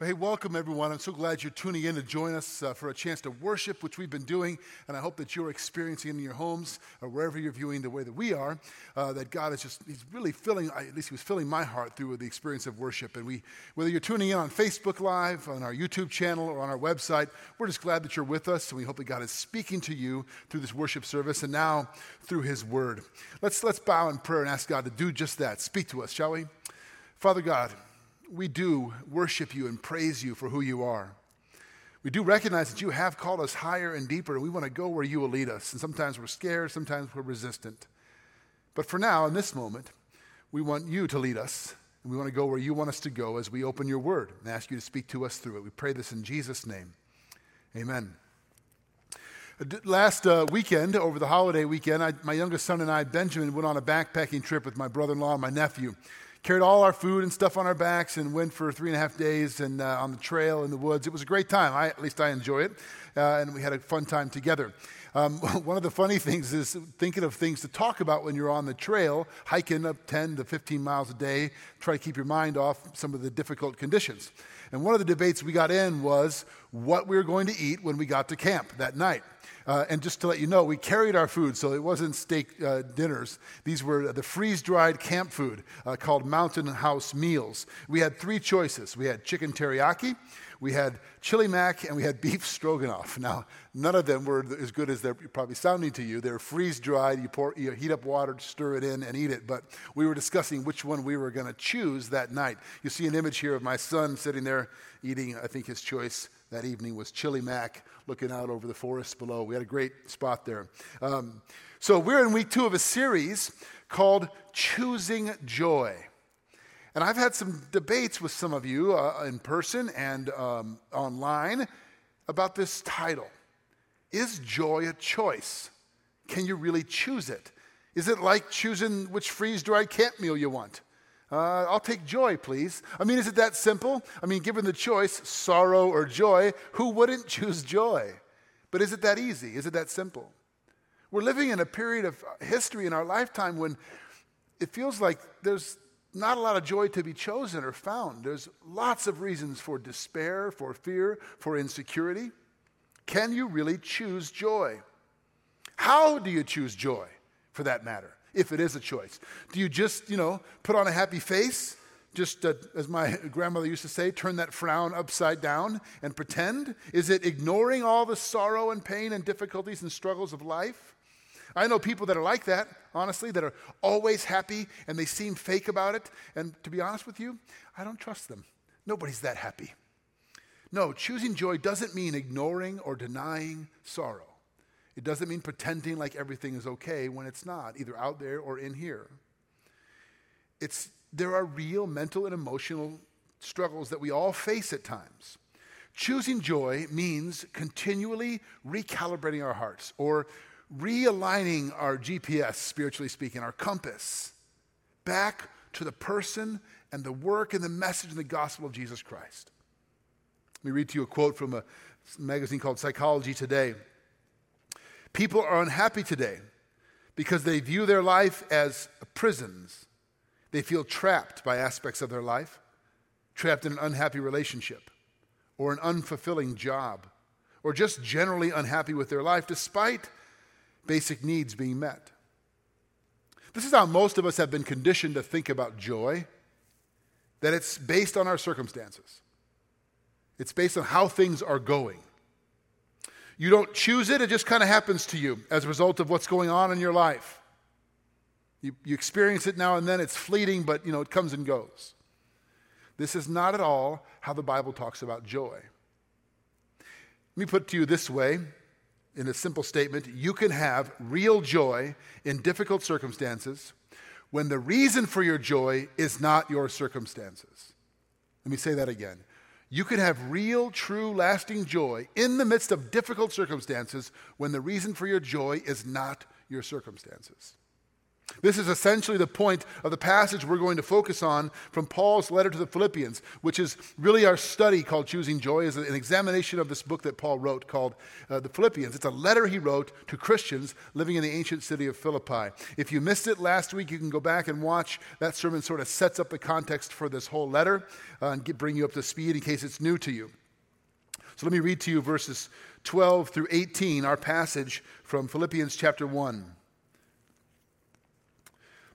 Well, hey, welcome everyone. I'm so glad you're tuning in to join us uh, for a chance to worship, which we've been doing. And I hope that you're experiencing in your homes or wherever you're viewing the way that we are, uh, that God is just, He's really filling, at least He was filling my heart through the experience of worship. And we, whether you're tuning in on Facebook Live, on our YouTube channel, or on our website, we're just glad that you're with us. And we hope that God is speaking to you through this worship service and now through His Word. Let's, let's bow in prayer and ask God to do just that. Speak to us, shall we? Father God, we do worship you and praise you for who you are. We do recognize that you have called us higher and deeper, and we want to go where you will lead us. And sometimes we're scared, sometimes we're resistant. But for now, in this moment, we want you to lead us, and we want to go where you want us to go as we open your word and ask you to speak to us through it. We pray this in Jesus' name. Amen. Last uh, weekend, over the holiday weekend, I, my youngest son and I, Benjamin, went on a backpacking trip with my brother in law and my nephew carried all our food and stuff on our backs and went for three and a half days and uh, on the trail in the woods. It was a great time. I, at least I enjoy it, uh, and we had a fun time together. Um, one of the funny things is thinking of things to talk about when you're on the trail, hiking up 10 to 15 miles a day, try to keep your mind off some of the difficult conditions. And one of the debates we got in was what we were going to eat when we got to camp that night. Uh, and just to let you know, we carried our food, so it wasn't steak uh, dinners. These were the freeze dried camp food uh, called Mountain House Meals. We had three choices we had chicken teriyaki, we had chili mac, and we had beef stroganoff. Now, none of them were as good as they're probably sounding to you. They're freeze dried, you, pour, you heat up water, stir it in, and eat it. But we were discussing which one we were going to choose that night. You see an image here of my son sitting there eating, I think, his choice that evening was Chili Mac looking out over the forest below. We had a great spot there. Um, so we're in week two of a series called Choosing Joy. And I've had some debates with some of you uh, in person and um, online about this title. Is joy a choice? Can you really choose it? Is it like choosing which freeze dried camp meal you want? Uh, I'll take joy, please. I mean, is it that simple? I mean, given the choice, sorrow or joy, who wouldn't choose joy? But is it that easy? Is it that simple? We're living in a period of history in our lifetime when it feels like there's not a lot of joy to be chosen or found. There's lots of reasons for despair, for fear, for insecurity. Can you really choose joy? How do you choose joy, for that matter? If it is a choice? Do you just, you know, put on a happy face? Just uh, as my grandmother used to say, turn that frown upside down and pretend? Is it ignoring all the sorrow and pain and difficulties and struggles of life? I know people that are like that, honestly, that are always happy and they seem fake about it. And to be honest with you, I don't trust them. Nobody's that happy. No, choosing joy doesn't mean ignoring or denying sorrow. It doesn't mean pretending like everything is okay when it's not, either out there or in here. It's, there are real mental and emotional struggles that we all face at times. Choosing joy means continually recalibrating our hearts or realigning our GPS, spiritually speaking, our compass, back to the person and the work and the message and the gospel of Jesus Christ. Let me read to you a quote from a magazine called Psychology Today. People are unhappy today because they view their life as prisons. They feel trapped by aspects of their life, trapped in an unhappy relationship or an unfulfilling job, or just generally unhappy with their life despite basic needs being met. This is how most of us have been conditioned to think about joy that it's based on our circumstances, it's based on how things are going. You don't choose it, it just kind of happens to you as a result of what's going on in your life. You, you experience it now and then, it's fleeting, but you know, it comes and goes. This is not at all how the Bible talks about joy. Let me put it to you this way in a simple statement you can have real joy in difficult circumstances when the reason for your joy is not your circumstances. Let me say that again. You can have real, true, lasting joy in the midst of difficult circumstances when the reason for your joy is not your circumstances. This is essentially the point of the passage we're going to focus on from Paul's letter to the Philippians, which is really our study called Choosing Joy, is an examination of this book that Paul wrote called uh, the Philippians. It's a letter he wrote to Christians living in the ancient city of Philippi. If you missed it last week, you can go back and watch. That sermon sort of sets up the context for this whole letter uh, and get, bring you up to speed in case it's new to you. So let me read to you verses 12 through 18, our passage from Philippians chapter 1.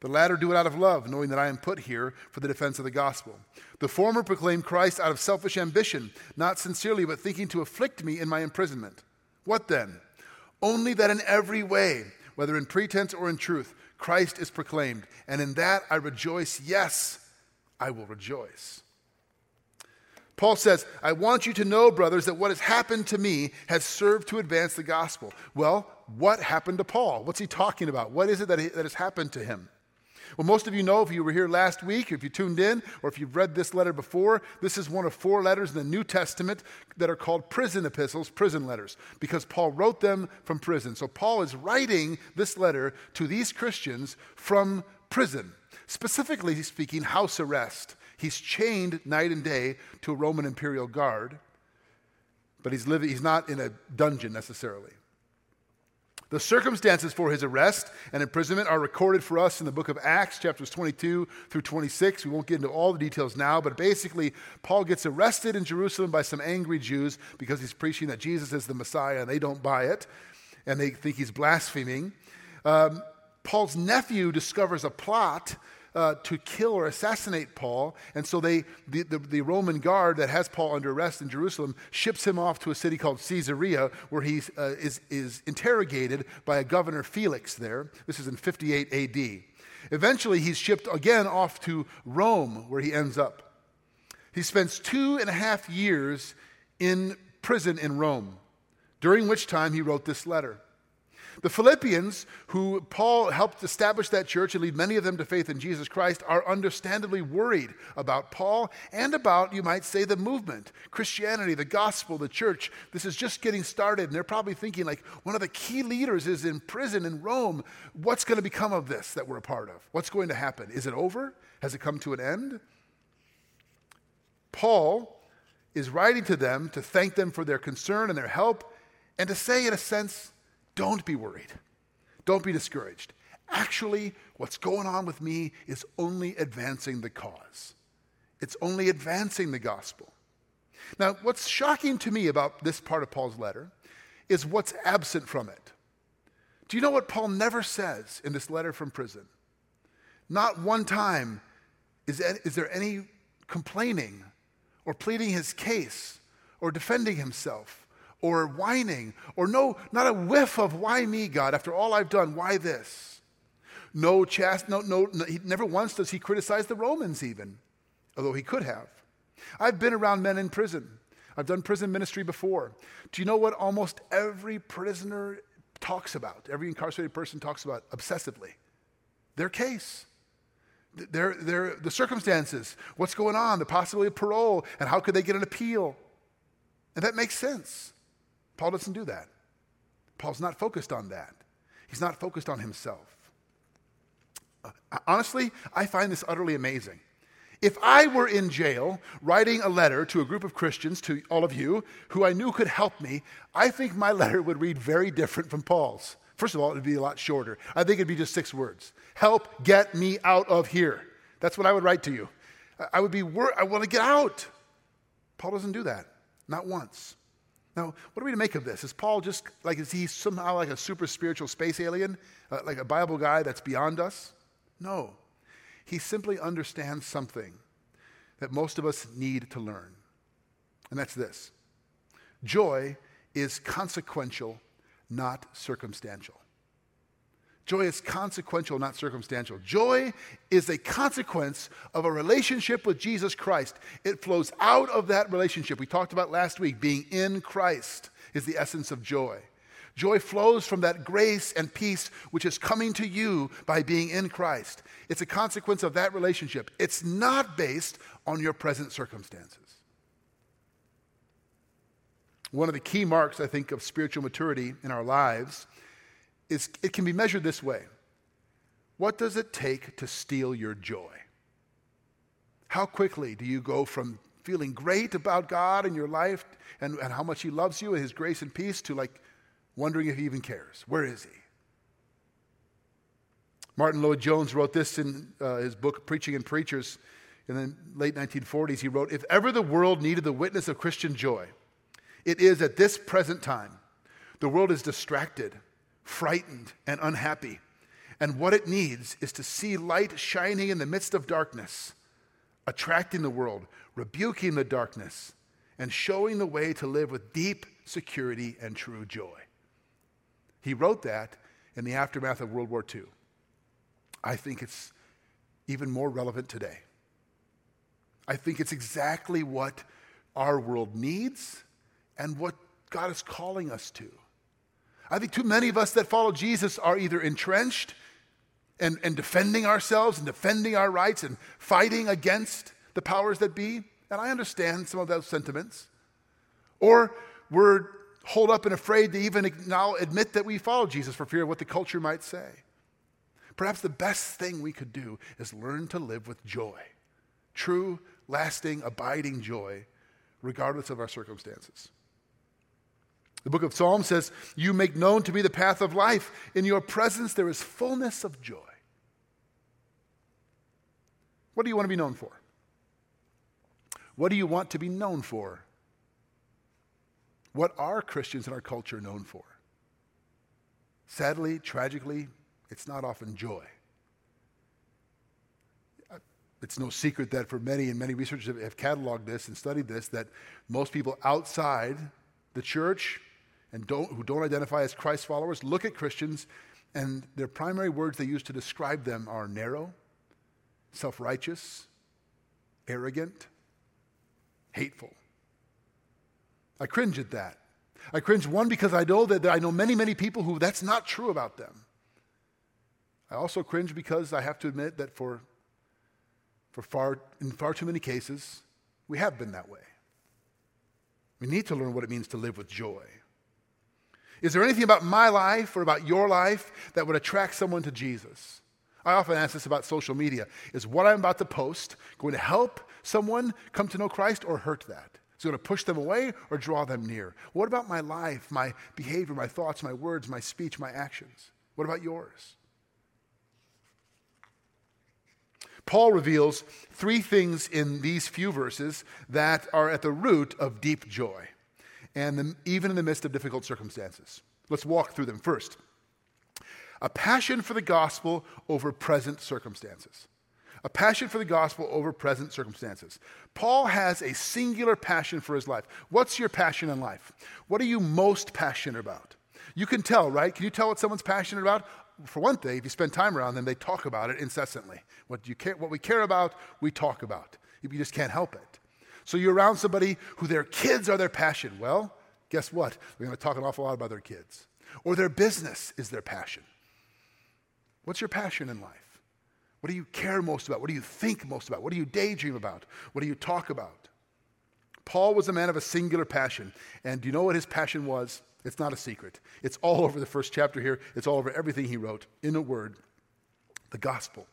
The latter do it out of love, knowing that I am put here for the defense of the gospel. The former proclaim Christ out of selfish ambition, not sincerely, but thinking to afflict me in my imprisonment. What then? Only that in every way, whether in pretense or in truth, Christ is proclaimed, and in that I rejoice. Yes, I will rejoice. Paul says, I want you to know, brothers, that what has happened to me has served to advance the gospel. Well, what happened to Paul? What's he talking about? What is it that, that has happened to him? Well, most of you know if you were here last week, or if you tuned in, or if you've read this letter before, this is one of four letters in the New Testament that are called prison epistles, prison letters, because Paul wrote them from prison. So Paul is writing this letter to these Christians from prison, specifically he's speaking, house arrest. He's chained night and day to a Roman imperial guard, but he's, living, he's not in a dungeon necessarily. The circumstances for his arrest and imprisonment are recorded for us in the book of Acts, chapters 22 through 26. We won't get into all the details now, but basically, Paul gets arrested in Jerusalem by some angry Jews because he's preaching that Jesus is the Messiah and they don't buy it and they think he's blaspheming. Um, Paul's nephew discovers a plot uh, to kill or assassinate Paul. And so they, the, the, the, Roman guard that has Paul under arrest in Jerusalem ships him off to a city called Caesarea, where he uh, is, is interrogated by a governor Felix there. This is in 58 AD. Eventually, he's shipped again off to Rome, where he ends up. He spends two and a half years in prison in Rome, during which time he wrote this letter. The Philippians, who Paul helped establish that church and lead many of them to faith in Jesus Christ, are understandably worried about Paul and about, you might say, the movement, Christianity, the gospel, the church. This is just getting started, and they're probably thinking, like, one of the key leaders is in prison in Rome. What's going to become of this that we're a part of? What's going to happen? Is it over? Has it come to an end? Paul is writing to them to thank them for their concern and their help, and to say, in a sense, don't be worried. Don't be discouraged. Actually, what's going on with me is only advancing the cause. It's only advancing the gospel. Now, what's shocking to me about this part of Paul's letter is what's absent from it. Do you know what Paul never says in this letter from prison? Not one time is, there any complaining or pleading his case or defending himself or whining or no, not a whiff of why me, God, after all I've done, why this? No chast, no, no, no he, never once does he criticize the Romans even, although he could have. I've been around men in prison. I've done prison ministry before. Do you know what almost every prisoner talks about? Every incarcerated person talks about obsessively? Their case. Their, their, the circumstances, what's going on, the possibility of parole, and how could they get an appeal. And that makes sense. Paul doesn't do that. Paul's not focused on that. He's not focused on himself. Uh, honestly, I find this utterly amazing. If I were in jail writing a letter to a group of Christians, to all of you, who I knew could help me, I think my letter would read very different from Paul's. First of all, it would be a lot shorter. I think it'd be just six words Help get me out of here. That's what I would write to you. I would be, wor- I want to get out. Paul doesn't do that, not once. Now, what are we to make of this? Is Paul just like, is he somehow like a super spiritual space alien, uh, like a Bible guy that's beyond us? No. He simply understands something that most of us need to learn, and that's this joy is consequential, not circumstantial. Joy is consequential, not circumstantial. Joy is a consequence of a relationship with Jesus Christ. It flows out of that relationship. We talked about last week, being in Christ is the essence of joy. Joy flows from that grace and peace which is coming to you by being in Christ. It's a consequence of that relationship. It's not based on your present circumstances. One of the key marks, I think, of spiritual maturity in our lives is it can be measured this way What does it take to steal your joy? How quickly do you go from feeling great about God and your life and, and how much He loves you and His grace and peace to like wondering if He even cares? Where is He? Martyn Lloyd-Jones wrote this in uh, his book, Preaching and Preachers, in the late 1940s. He wrote If ever the world needed the witness of Christian joy, it is at this present time. The world is distracted frightened, and unhappy. And what it needs is to see light shining in the midst of darkness, attracting the world, rebuking the darkness, and showing the way to live with deep security and true joy. He wrote that in the aftermath of World War II. I think it's even more relevant today. I think it's exactly what our world needs and what God is calling us to. I think too many of us that follow Jesus are either entrenched and, and defending ourselves and defending our rights and fighting against the powers that be. And I understand some of those sentiments. Or we're holed up and afraid to even now admit that we follow Jesus for fear of what the culture might say. Perhaps the best thing we could do is learn to live with joy true, lasting, abiding joy, regardless of our circumstances. The book of Psalms says, You make known to me the path of life. In your presence there is fullness of joy. What do you want to be known for? What do you want to be known for? What are Christians in our culture known for? Sadly, tragically, it's not often joy. It's no secret that for many, and many researchers have cataloged this and studied this, that most people outside the church and don't, who don't identify as Christ followers look at Christians, and their primary words they use to describe them are narrow, self righteous, arrogant, hateful. I cringe at that. I cringe, one, because I know that I know many, many people who that's not true about them. I also cringe because I have to admit that for, for far, in far too many cases, we have been that way. We need to learn what it means to live with joy. Is there anything about my life or about your life that would attract someone to Jesus? I often ask this about social media. Is what I'm about to post going to help someone come to know Christ or hurt that? Is it going to push them away or draw them near? What about my life, my behavior, my thoughts, my words, my speech, my actions? What about yours? Paul reveals three things in these few verses that are at the root of deep joy and the, even in the midst of difficult circumstances. Let's walk through them. First, a passion for the gospel over present circumstances. A passion for the gospel over present circumstances. Paul has a singular passion for his life. What's your passion in life? What are you most passionate about? You can tell, right? Can you tell what someone's passionate about? For one thing, if you spend time around them, they talk about it incessantly. What, you care, what we care about, we talk about. You just can't help it. So you're around somebody who their kids are their passion. Well, guess what? We're going to talk an awful lot about their kids. Or their business is their passion. What's your passion in life? What do you care most about? What do you think most about? What do you daydream about? What do you talk about? Paul was a man of a singular passion. And do you know what his passion was? It's not a secret. It's all over the first chapter here, it's all over everything he wrote in a word the gospel.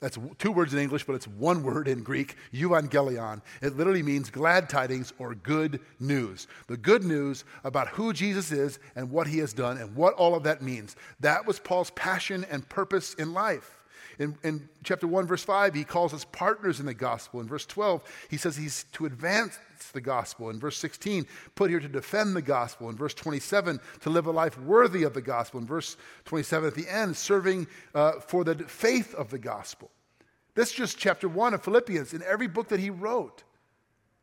That's two words in English, but it's one word in Greek, euangelion. It literally means glad tidings or good news. The good news about who Jesus is and what he has done and what all of that means. That was Paul's passion and purpose in life. In, in, chapter 1, verse 5, he calls us partners in the gospel. In verse 12, he says he's to advance the gospel. In verse 16, put here to defend the gospel. In verse 27, to live a life worthy of the gospel. In verse 27, at the end, serving uh, for the faith of the gospel. This is just chapter 1 of Philippians in every book that he wrote.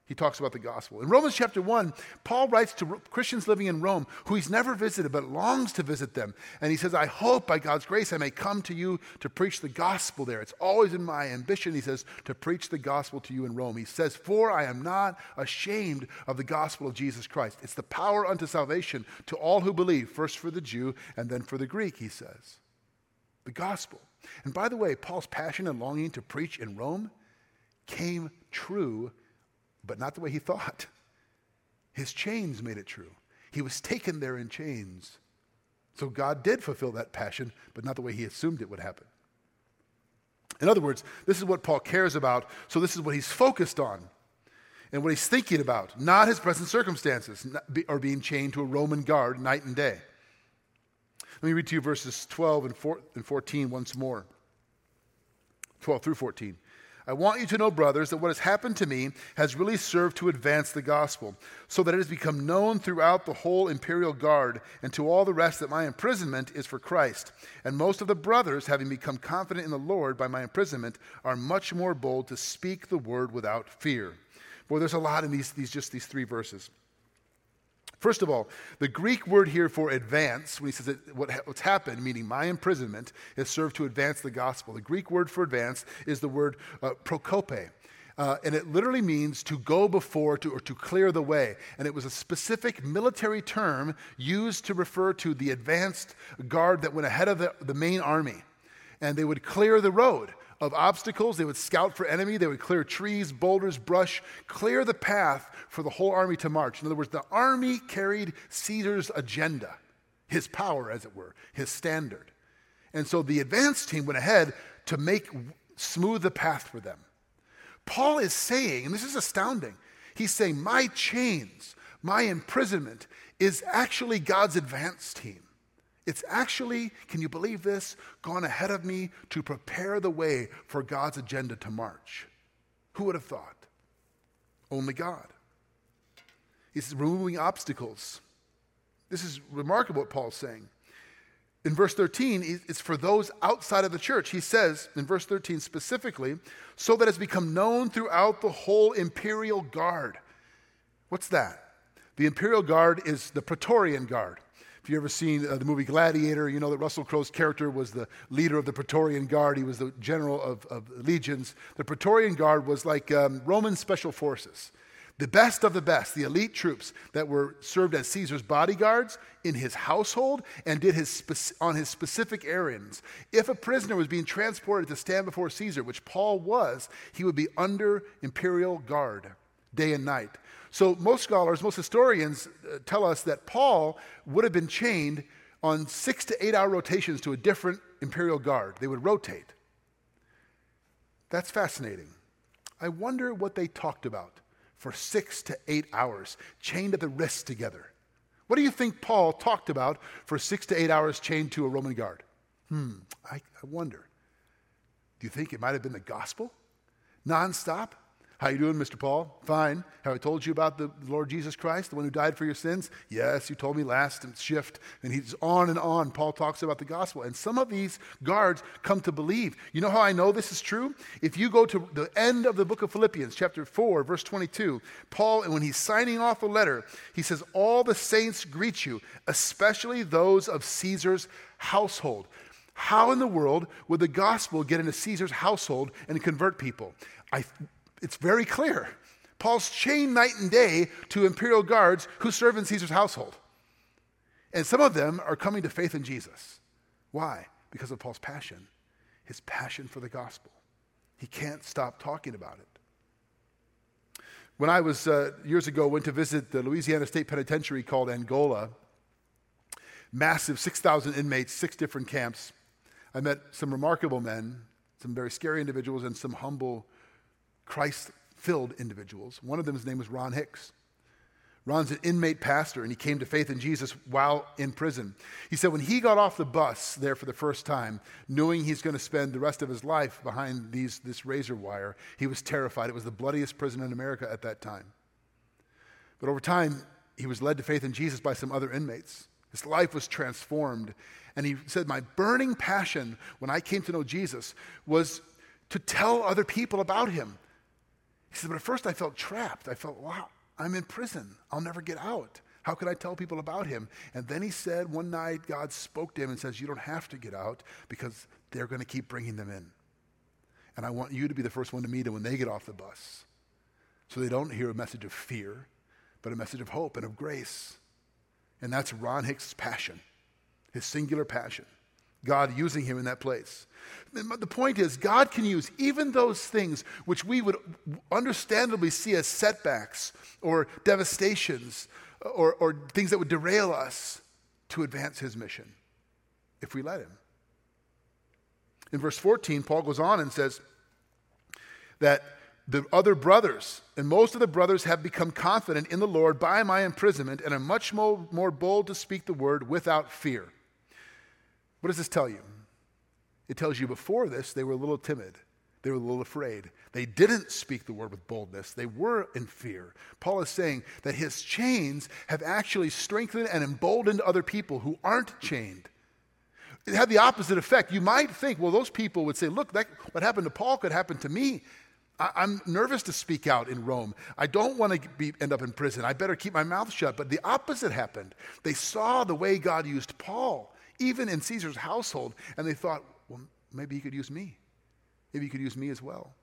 He talks about the gospel. In Romans chapter 1, Paul writes to Christians living in Rome who he's never visited but longs to visit them. And he says, I hope by God's grace I may come to you to preach the gospel there. It's always in my ambition, he says, to preach the gospel to you in Rome. He says, For I am not ashamed of the gospel of Jesus Christ. It's the power unto salvation to all who believe, first for the Jew and then for the Greek, he says. The gospel. And by the way, Paul's passion and longing to preach in Rome came true but not the way he thought. His chains made it true. He was taken there in chains. So God did fulfill that passion, but not the way he assumed it would happen. In other words, this is what Paul cares about, so this is what he's focused on and what he's thinking about, not his present circumstances or being chained to a Roman guard night and day. Let me read to you verses 12 and 14 once more. 12 through 14. I want you to know, brothers, that what has happened to me has really served to advance the gospel, so that it has become known throughout the whole imperial guard and to all the rest that my imprisonment is for Christ. And most of the brothers, having become confident in the Lord by my imprisonment, are much more bold to speak the word without fear. Boy, there's a lot in these, these just these three verses. First of all, the Greek word here for advance, when he says that what, what's happened, meaning my imprisonment, has served to advance the gospel. The Greek word for advance is the word uh, prokope. Uh, and it literally means to go before to, or to clear the way. And it was a specific military term used to refer to the advanced guard that went ahead of the, the main army. And they would clear the road of obstacles. They would scout for enemy. They would clear trees, boulders, brush, clear the path for the whole army to march. In other words, the army carried Caesar's agenda, his power, as it were, his standard. And so the advance team went ahead to make smooth the path for them. Paul is saying, and this is astounding, he's saying, My chains, my imprisonment is actually God's advance team. It's actually, can you believe this, gone ahead of me to prepare the way for God's agenda to march. Who would have thought? Only God. He's removing obstacles. This is remarkable what Paul's saying. In verse 13, it's for those outside of the church. He says in verse 13 specifically, so that it's become known throughout the whole imperial guard. What's that? The imperial guard is the Praetorian guard. If you've ever seen uh, the movie Gladiator, you know that Russell Crowe's character was the leader of the Praetorian Guard. He was the general of, of legions. The Praetorian Guard was like um, Roman special forces. The best of the best, the elite troops that were served as Caesar's bodyguards in his household and did his on his specific errands. If a prisoner was being transported to stand before Caesar, which Paul was, he would be under imperial guard day and night. So, most scholars, most historians uh, tell us that Paul would have been chained on six to eight hour rotations to a different imperial guard. They would rotate. That's fascinating. I wonder what they talked about for six to eight hours, chained at the wrists together. What do you think Paul talked about for six to eight hours chained to a Roman guard? Hmm, I, I wonder. Do you think it might have been the gospel? Nonstop? How you doing, Mr. Paul? Fine. Have I told you about the Lord Jesus Christ, the one who died for your sins? Yes, you told me last shift. And he's on and on. Paul talks about the gospel. And some of these guards come to believe. You know how I know this is true? If you go to the end of the book of Philippians, chapter 4, verse 22, Paul, and when he's signing off a letter, he says, All the saints greet you, especially those of Caesar's household. How in the world would the gospel get into Caesar's household and convert people? I it's very clear. Paul's chained night and day to imperial guards who serve in Caesar's household. And some of them are coming to faith in Jesus. Why? Because of Paul's passion, his passion for the gospel. He can't stop talking about it. When I was uh, years ago went to visit the Louisiana State Penitentiary called Angola, massive 6,000 inmates, six different camps. I met some remarkable men, some very scary individuals, and some humble Christ filled individuals. One of them, his name was Ron Hicks. Ron's an inmate pastor, and he came to faith in Jesus while in prison. He said when he got off the bus there for the first time, knowing he's going to spend the rest of his life behind these, this razor wire, he was terrified. It was the bloodiest prison in America at that time. But over time, he was led to faith in Jesus by some other inmates. His life was transformed. And he said, My burning passion when I came to know Jesus was to tell other people about him He said, But at first I felt trapped. I felt, wow, I'm in prison. I'll never get out. How could I tell people about him? And then he said, one night, God spoke to him and says, You don't have to get out because they're going to keep bringing them in. And I want you to be the first one to meet them when they get off the bus. So they don't hear a message of fear, but a message of hope and of grace. And that's Ron Hicks' passion, his singular passion. God using him in that place. The point is, God can use even those things which we would understandably see as setbacks or devastations or, or things that would derail us to advance his mission if we let him. In verse 14, Paul goes on and says that the other brothers, and most of the brothers have become confident in the Lord by my imprisonment and are much more, more bold to speak the word without fear. What does this tell you? It tells you before this, they were a little timid. They were a little afraid. They didn't speak the word with boldness. They were in fear. Paul is saying that his chains have actually strengthened and emboldened other people who aren't chained. It had the opposite effect. You might think, well, those people would say, look, that, what happened to Paul could happen to me. I, am nervous to speak out in Rome. I don't want to end up in prison. I better keep my mouth shut. But the opposite happened. They saw the way God used Paul even in Caesar's household. And they thought, well, maybe he could use me. Maybe he could use me as well.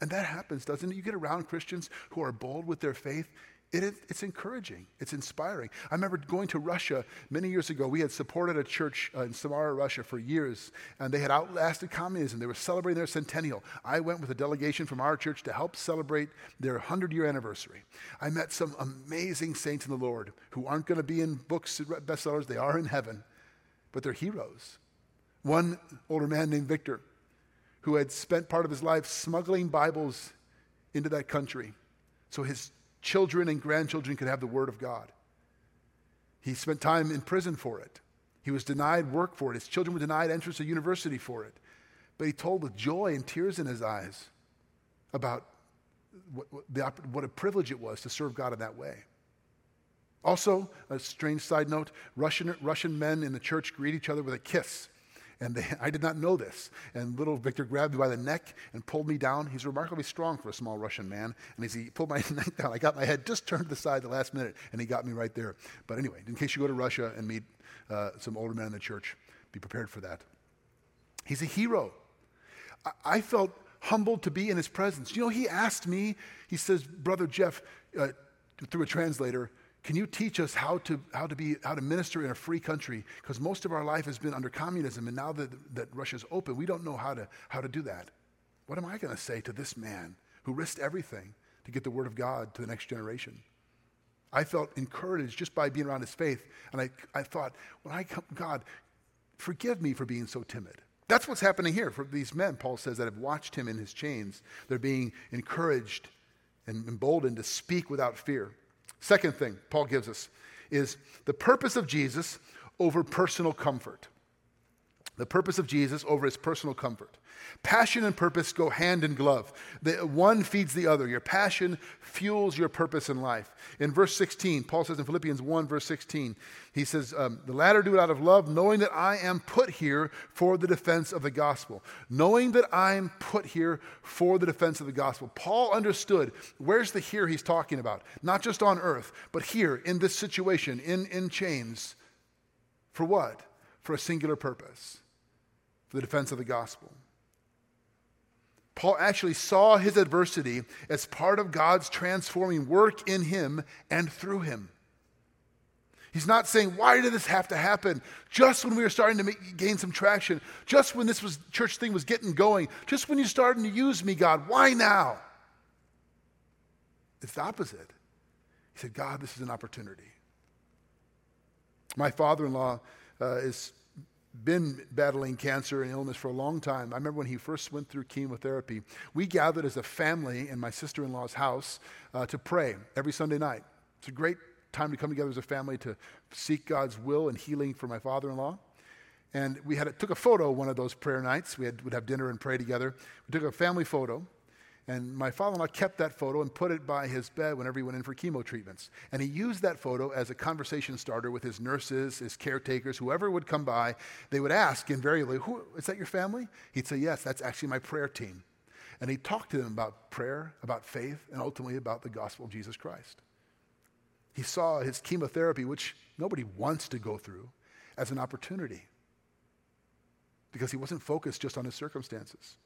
And that happens, doesn't it? You get around Christians who are bold with their faith. It is, it's encouraging. It's inspiring. I remember going to Russia many years ago. We had supported a church uh, in Samara, Russia for years, and they had outlasted communism. They were celebrating their centennial. I went with a delegation from our church to help celebrate their 100 year anniversary. I met some amazing saints in the Lord who aren't going to be in books, bestsellers, they are in heaven but they're heroes. One older man named Victor, who had spent part of his life smuggling Bibles into that country so his children and grandchildren could have the Word of God. He spent time in prison for it. He was denied work for it. His children were denied entrance to university for it. But he told with joy and tears in his eyes about what, what, what a privilege it was to serve God in that way. Also, a strange side note Russian, Russian men in the church greet each other with a kiss. And they, I did not know this. And little Victor grabbed me by the neck and pulled me down. He's remarkably strong for a small Russian man. And as he pulled my neck down, I got my head just turned to the side the last minute, and he got me right there. But anyway, in case you go to Russia and meet uh, some older men in the church, be prepared for that. He's a hero. I, I felt humbled to be in his presence. You know, he asked me, he says, Brother Jeff, uh, through a translator, can you teach us how to, how to, be, how to minister in a free country? Because most of our life has been under communism, and now that, that Russia's open, we don't know how to, how to do that. What am I going to say to this man who risked everything to get the word of God to the next generation? I felt encouraged just by being around his faith, and I, I thought, when I come, God, forgive me for being so timid. That's what's happening here for these men, Paul says, that have watched him in his chains. They're being encouraged and emboldened to speak without fear. Second thing Paul gives us is the purpose of Jesus over personal comfort. The purpose of Jesus over his personal comfort. Passion and purpose go hand in glove. The, one feeds the other. Your passion fuels your purpose in life. In verse 16, Paul says in Philippians 1, verse 16, he says, um, The latter do it out of love, knowing that I am put here for the defense of the gospel. Knowing that I am put here for the defense of the gospel. Paul understood where's the here he's talking about? Not just on earth, but here in this situation, in, in chains. For what? For a singular purpose for the defense of the gospel. Paul actually saw his adversity as part of God's transforming work in him and through him. He's not saying, why did this have to happen? Just when we were starting to make, gain some traction, just when this was, church thing was getting going, just when you're starting to use me, God, why now? It's the opposite. He said, God, this is an opportunity. My father in law uh, is been battling cancer and illness for a long time. I remember when he first went through chemotherapy, we gathered as a family in my sister in law's house uh, to pray every Sunday night. It's a great time to come together as a family to seek God's will and healing for my father in law. And we had took a photo one of those prayer nights. We had, would have dinner and pray together. We took a family photo. And my father in law kept that photo and put it by his bed whenever he went in for chemo treatments. And he used that photo as a conversation starter with his nurses, his caretakers, whoever would come by. They would ask invariably, Who, Is that your family? He'd say, Yes, that's actually my prayer team. And he talked to them about prayer, about faith, and ultimately about the gospel of Jesus Christ. He saw his chemotherapy, which nobody wants to go through, as an opportunity because he wasn't focused just on his circumstances.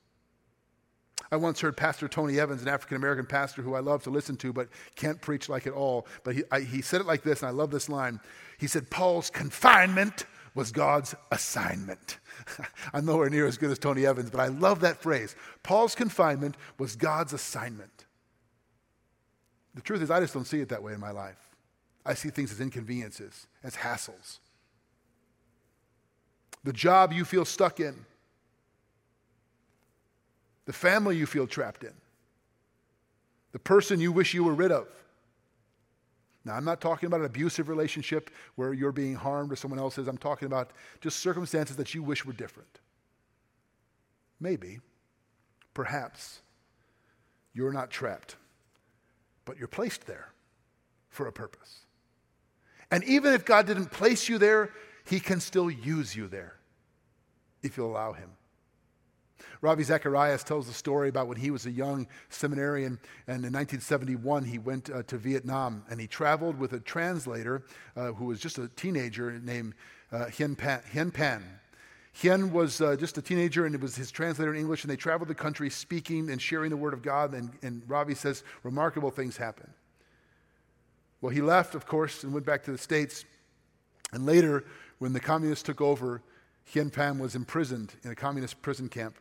I once heard Pastor Tony Evans, an African American pastor who I love to listen to, but can't preach like it all. But he, I, he said it like this, and I love this line. He said, Paul's confinement was God's assignment. I'm nowhere near as good as Tony Evans, but I love that phrase. Paul's confinement was God's assignment. The truth is, I just don't see it that way in my life. I see things as inconveniences, as hassles. The job you feel stuck in, the family you feel trapped in, the person you wish you were rid of. Now, I'm not talking about an abusive relationship where you're being harmed or someone else is. I'm talking about just circumstances that you wish were different. Maybe, perhaps, you're not trapped, but you're placed there for a purpose. And even if God didn't place you there, He can still use you there if you allow Him. Ravi Zacharias tells the story about when he was a young seminarian, and in 1971 he went uh, to Vietnam and he traveled with a translator uh, who was just a teenager named uh, Hien, Pham, Hien Pham. Hien was uh, just a teenager and it was his translator in English, and they traveled the country speaking and sharing the word of God. And, and Ravi says remarkable things happened. Well, he left, of course, and went back to the States. And later, when the communists took over, Hien Pham was imprisoned in a communist prison camp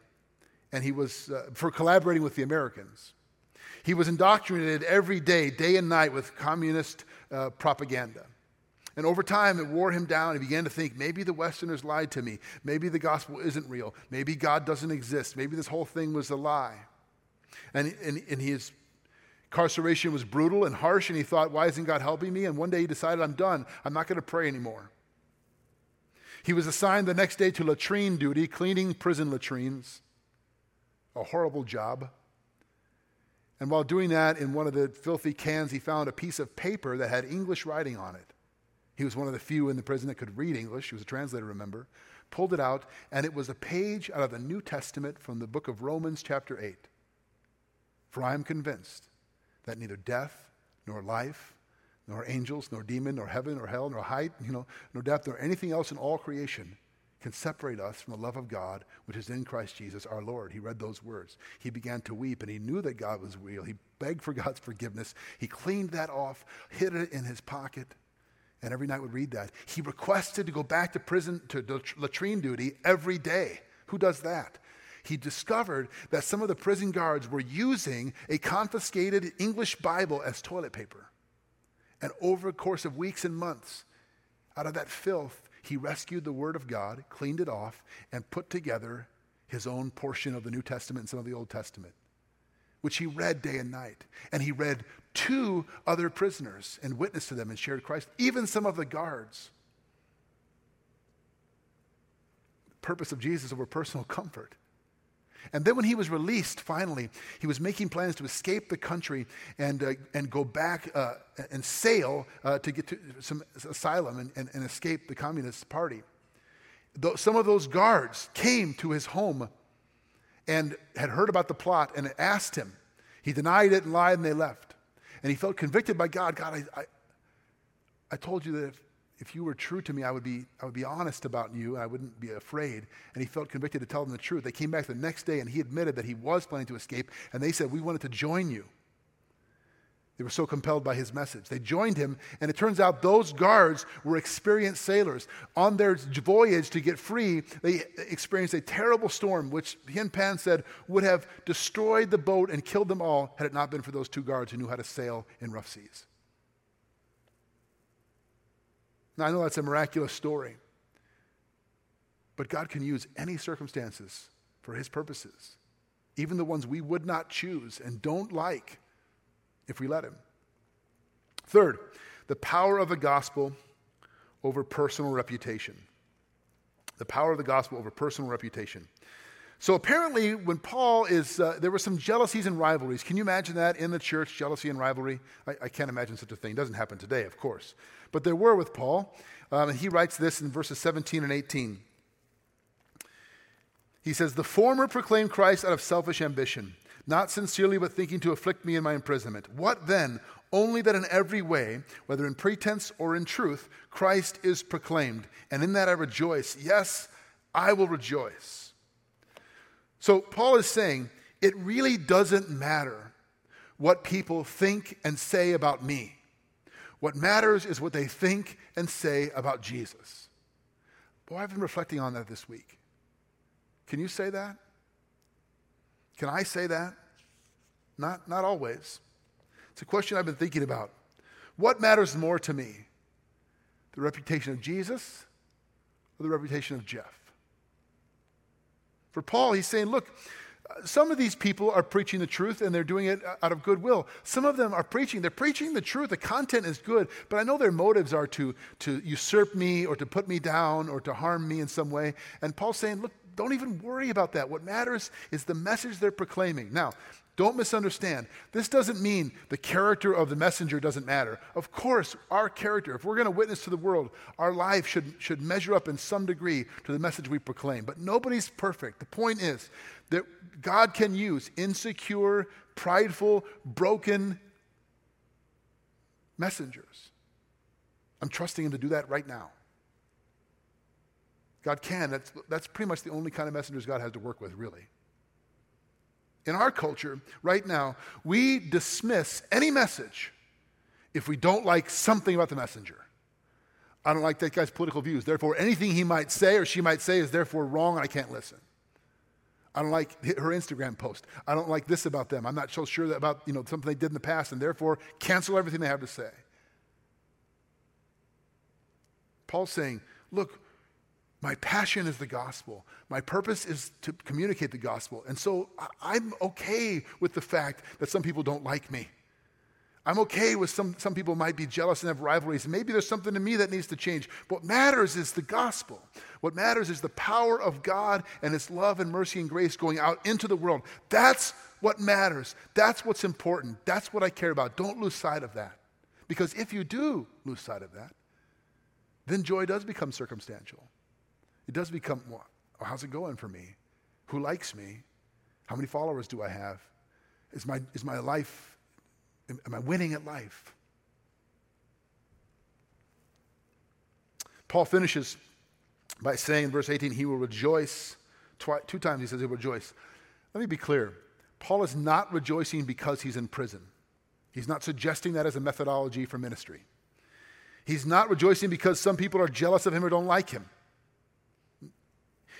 and he was uh, for collaborating with the Americans. He was indoctrinated every day, day and night, with communist uh, propaganda. And over time, it wore him down. He began to think maybe the Westerners lied to me. Maybe the gospel isn't real. Maybe God doesn't exist. Maybe this whole thing was a lie. And, and, and his incarceration was brutal and harsh, and he thought, why isn't God helping me? And one day he decided, I'm done. I'm not going to pray anymore. He was assigned the next day to latrine duty, cleaning prison latrines a horrible job. And while doing that, in one of the filthy cans, he found a piece of paper that had English writing on it. He was one of the few in the prison that could read English. He was a translator, remember. Pulled it out, and it was a page out of the New Testament from the book of Romans, chapter 8. For I am convinced that neither death, nor life, nor angels, nor demon, nor heaven, nor hell, nor height, you know, nor depth, nor anything else in all creation can separate us from the love of God, which is in Christ Jesus our Lord. He read those words. He began to weep, and he knew that God was real. He begged for God's forgiveness. He cleaned that off, hid it in his pocket, and every night would read that. He requested to go back to prison, to latrine duty every day. Who does that? He discovered that some of the prison guards were using a confiscated English Bible as toilet paper. And over a course of weeks and months, out of that filth, he rescued the Word of God, cleaned it off, and put together his own portion of the New Testament and some of the Old Testament, which he read day and night. And he read to other prisoners and witnessed to them and shared Christ, even some of the guards. The purpose of Jesus over personal comfort. And then when he was released, finally, he was making plans to escape the country and, uh, and go back uh, and sail uh, to get to some asylum and, and, and escape the Communist Party. Though some of those guards came to his home and had heard about the plot and asked him. He denied it and lied, and they left. And he felt convicted by God. God, I, I, I told you that if, if you were true to me, I would, be, I would be honest about you I wouldn't be afraid. And he felt convicted to tell them the truth. They came back the next day and he admitted that he was planning to escape. And they said, We wanted to join you. They were so compelled by his message. They joined him, and it turns out those guards were experienced sailors. On their voyage to get free, they experienced a terrible storm, which Hien Pham said would have destroyed the boat and killed them all had it not been for those two guards who knew how to sail in rough seas. Now, I know that's a miraculous story, but God can use any circumstances for his purposes, even the ones we would not choose and don't like if we let him. Third, the power of the gospel over personal reputation. The power of the gospel over personal reputation. So apparently, when Paul is, uh, there were some jealousies and rivalries. Can you imagine that in the church, jealousy and rivalry? I, I can't imagine such a thing. It doesn't happen today, of course. But there were with Paul. Um, and he writes this in verses 17 and 18. He says, The former proclaimed Christ out of selfish ambition not sincerely, but thinking to afflict me in my imprisonment. What then? Only that in every way, whether in pretense or in truth, Christ is proclaimed. And in that I rejoice. Yes, I will rejoice. So Paul is saying, it really doesn't matter what people think and say about me. What matters is what they think and say about Jesus. Boy, I've been reflecting on that this week. Can you say that? Can I say that? Not, not always. It's a question I've been thinking about. What matters more to me? The reputation of Jesus or the reputation of Jeff? For Paul, he's saying, look, some of these people are preaching the truth and they're doing it out of goodwill. Some of them are preaching, they're preaching the truth. The content is good, but I know their motives are to, to usurp me or to put me down or to harm me in some way. And Paul's saying, look, don't even worry about that. What matters is the message they're proclaiming. Now, don't misunderstand. This doesn't mean the character of the messenger doesn't matter. Of course, our character, if we're going to witness to the world, our life should, should measure up in some degree to the message we proclaim. But nobody's perfect. The point is that God can use insecure, prideful, broken messengers. I'm trusting Him to do that right now. God can. That's, that's pretty much the only kind of messengers God has to work with, really. In our culture, right now, we dismiss any message if we don't like something about the messenger. I don't like that guy's political views. Therefore, anything he might say or she might say is therefore wrong and I can't listen. I don't like her Instagram post. I don't like this about them. I'm not so sure about you know, something they did in the past and therefore cancel everything they have to say. Paul's saying, look, my passion is the gospel. My purpose is to communicate the gospel. And so I'm okay with the fact that some people don't like me. I'm okay with some, some people might be jealous and have rivalries. Maybe there's something in me that needs to change. What matters is the gospel. What matters is the power of God and His love and mercy and grace going out into the world. That's what matters. That's what's important. That's what I care about. Don't lose sight of that. Because if you do lose sight of that, then joy does become circumstantial. It does become, well, how's it going for me? Who likes me? How many followers do I have? Is my, is my life, am I winning at life? Paul finishes by saying in verse 18, he will rejoice. Twi- two times he says he'll rejoice. Let me be clear. Paul is not rejoicing because he's in prison. He's not suggesting that as a methodology for ministry. He's not rejoicing because some people are jealous of him or don't like him.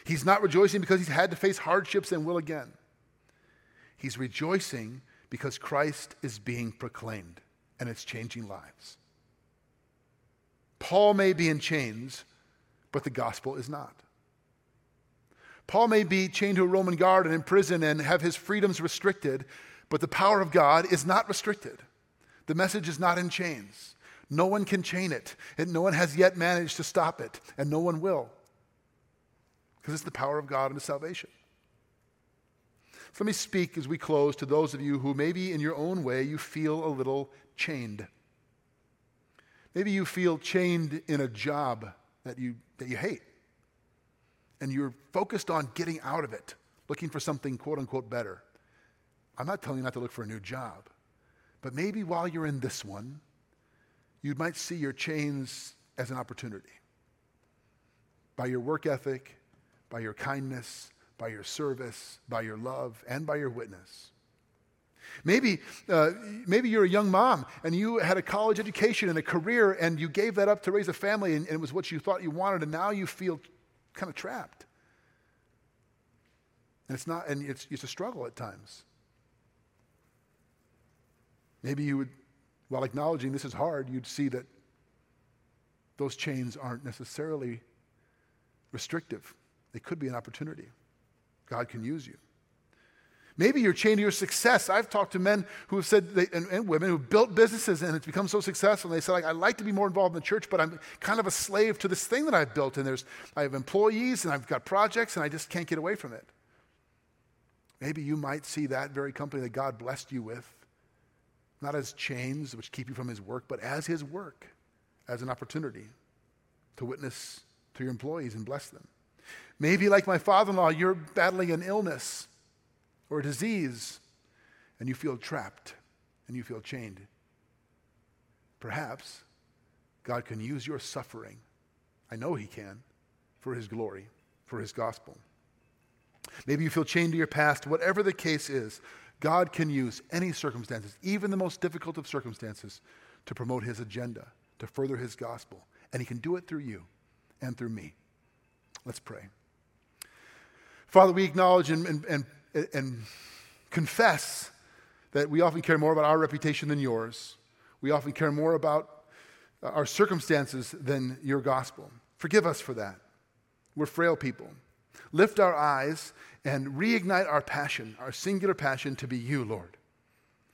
He's not rejoicing because he's had to face hardships and will again. He's rejoicing because Christ is being proclaimed and it's changing lives. Paul may be in chains, but the gospel is not. Paul may be chained to a Roman guard and in prison and have his freedoms restricted, but the power of God is not restricted. The message is not in chains. No one can chain it, and no one has yet managed to stop it, and no one will because it's the power of God into salvation. So let me speak as we close to those of you who maybe in your own way you feel a little chained. Maybe you feel chained in a job that you, that you hate, and you're focused on getting out of it, looking for something quote unquote better. I'm not telling you not to look for a new job, but maybe while you're in this one, you might see your chains as an opportunity. By your work ethic, by your kindness, by your service, by your love, and by your witness. Maybe, uh, maybe you're a young mom and you had a college education and a career and you gave that up to raise a family and, and it was what you thought you wanted and now you feel kind of trapped. And it's not, and it's, it's a struggle at times. Maybe you would, while acknowledging this is hard, you'd see that those chains aren't necessarily restrictive. They could be an opportunity. God can use you. Maybe you're chained to your success. I've talked to men who have said, they, and, and, women who've built businesses and it's become so successful. And they said, like, I'd like to be more involved in the church, but I'm kind of a slave to this thing that I've built. And there's, I have employees and I've got projects and I just can't get away from it. Maybe you might see that very company that God blessed you with, not as chains which keep you from his work, but as his work, as an opportunity to witness to your employees and bless them. Maybe, like my father in law, you're battling an illness or a disease, and you feel trapped and you feel chained. Perhaps God can use your suffering. I know He can for His glory, for His gospel. Maybe you feel chained to your past. Whatever the case is, God can use any circumstances, even the most difficult of circumstances, to promote His agenda, to further His gospel. And He can do it through you and through me. Let's pray. Father, we acknowledge and, and, and, and confess that we often care more about our reputation than yours. We often care more about our circumstances than your gospel. Forgive us for that. We're frail people. Lift our eyes and reignite our passion, our singular passion to be you, Lord,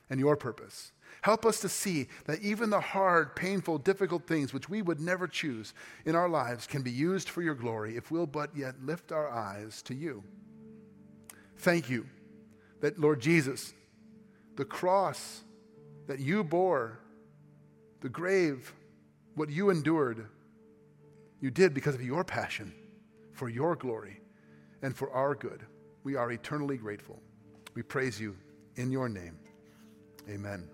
and your purpose. Help us to see that even the hard, painful, difficult things which we would never choose in our lives can be used for your glory if we'll but yet lift our eyes to you. Thank you that, Lord Jesus, the cross that you bore, the grave, what you endured, you did because of your passion for your glory and for our good. We are eternally grateful. We praise you in your name. Amen.